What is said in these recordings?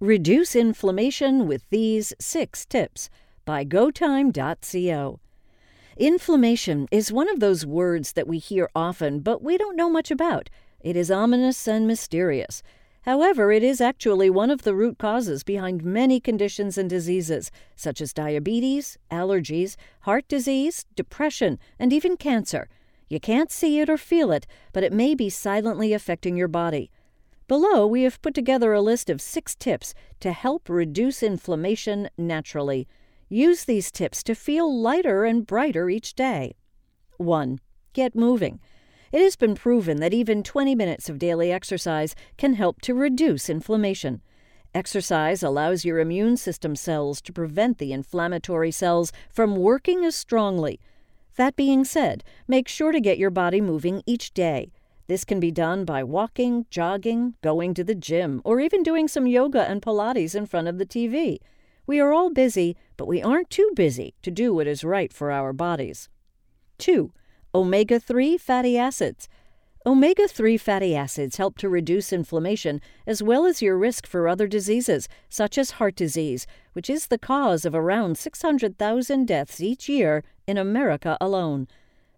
Reduce inflammation with these six tips by GoTime.co. Inflammation is one of those words that we hear often, but we don't know much about. It is ominous and mysterious. However, it is actually one of the root causes behind many conditions and diseases, such as diabetes, allergies, heart disease, depression, and even cancer. You can't see it or feel it, but it may be silently affecting your body. Below, we have put together a list of six tips to help reduce inflammation naturally. Use these tips to feel lighter and brighter each day. 1. Get moving. It has been proven that even 20 minutes of daily exercise can help to reduce inflammation. Exercise allows your immune system cells to prevent the inflammatory cells from working as strongly. That being said, make sure to get your body moving each day. This can be done by walking, jogging, going to the gym, or even doing some yoga and Pilates in front of the TV. We are all busy, but we aren't too busy to do what is right for our bodies. 2. Omega 3 fatty acids. Omega 3 fatty acids help to reduce inflammation as well as your risk for other diseases, such as heart disease, which is the cause of around 600,000 deaths each year in America alone.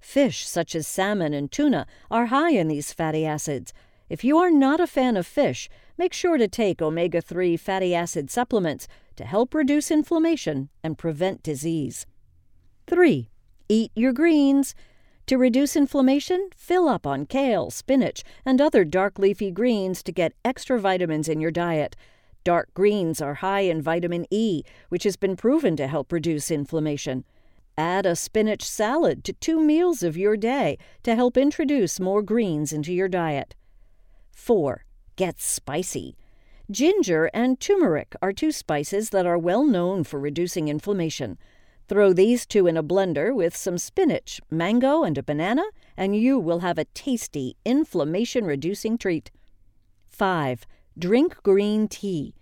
Fish, such as salmon and tuna, are high in these fatty acids. If you are not a fan of fish, make sure to take omega 3 fatty acid supplements to help reduce inflammation and prevent disease. 3. Eat your greens. To reduce inflammation, fill up on kale, spinach, and other dark leafy greens to get extra vitamins in your diet. Dark greens are high in vitamin E, which has been proven to help reduce inflammation. Add a spinach salad to two meals of your day to help introduce more greens into your diet. 4. Get spicy. Ginger and turmeric are two spices that are well known for reducing inflammation. Throw these two in a blender with some spinach, mango, and a banana, and you will have a tasty, inflammation reducing treat. 5. Drink green tea.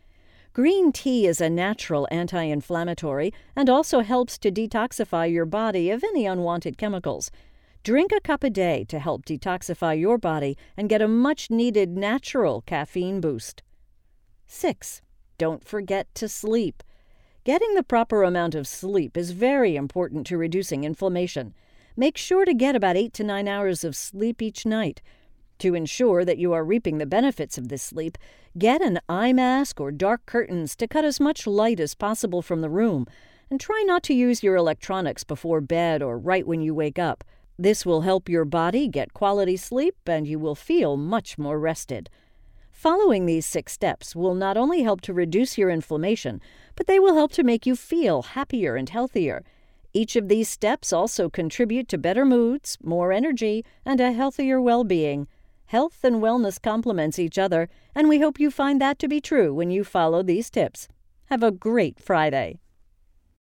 Green tea is a natural anti inflammatory and also helps to detoxify your body of any unwanted chemicals. Drink a cup a day to help detoxify your body and get a much needed natural caffeine boost. 6. Don't forget to sleep. Getting the proper amount of sleep is very important to reducing inflammation. Make sure to get about 8 to 9 hours of sleep each night. To ensure that you are reaping the benefits of this sleep, get an eye mask or dark curtains to cut as much light as possible from the room, and try not to use your electronics before bed or right when you wake up. This will help your body get quality sleep and you will feel much more rested. Following these six steps will not only help to reduce your inflammation, but they will help to make you feel happier and healthier. Each of these steps also contribute to better moods, more energy, and a healthier well being. Health and wellness complements each other, and we hope you find that to be true when you follow these tips. Have a great Friday.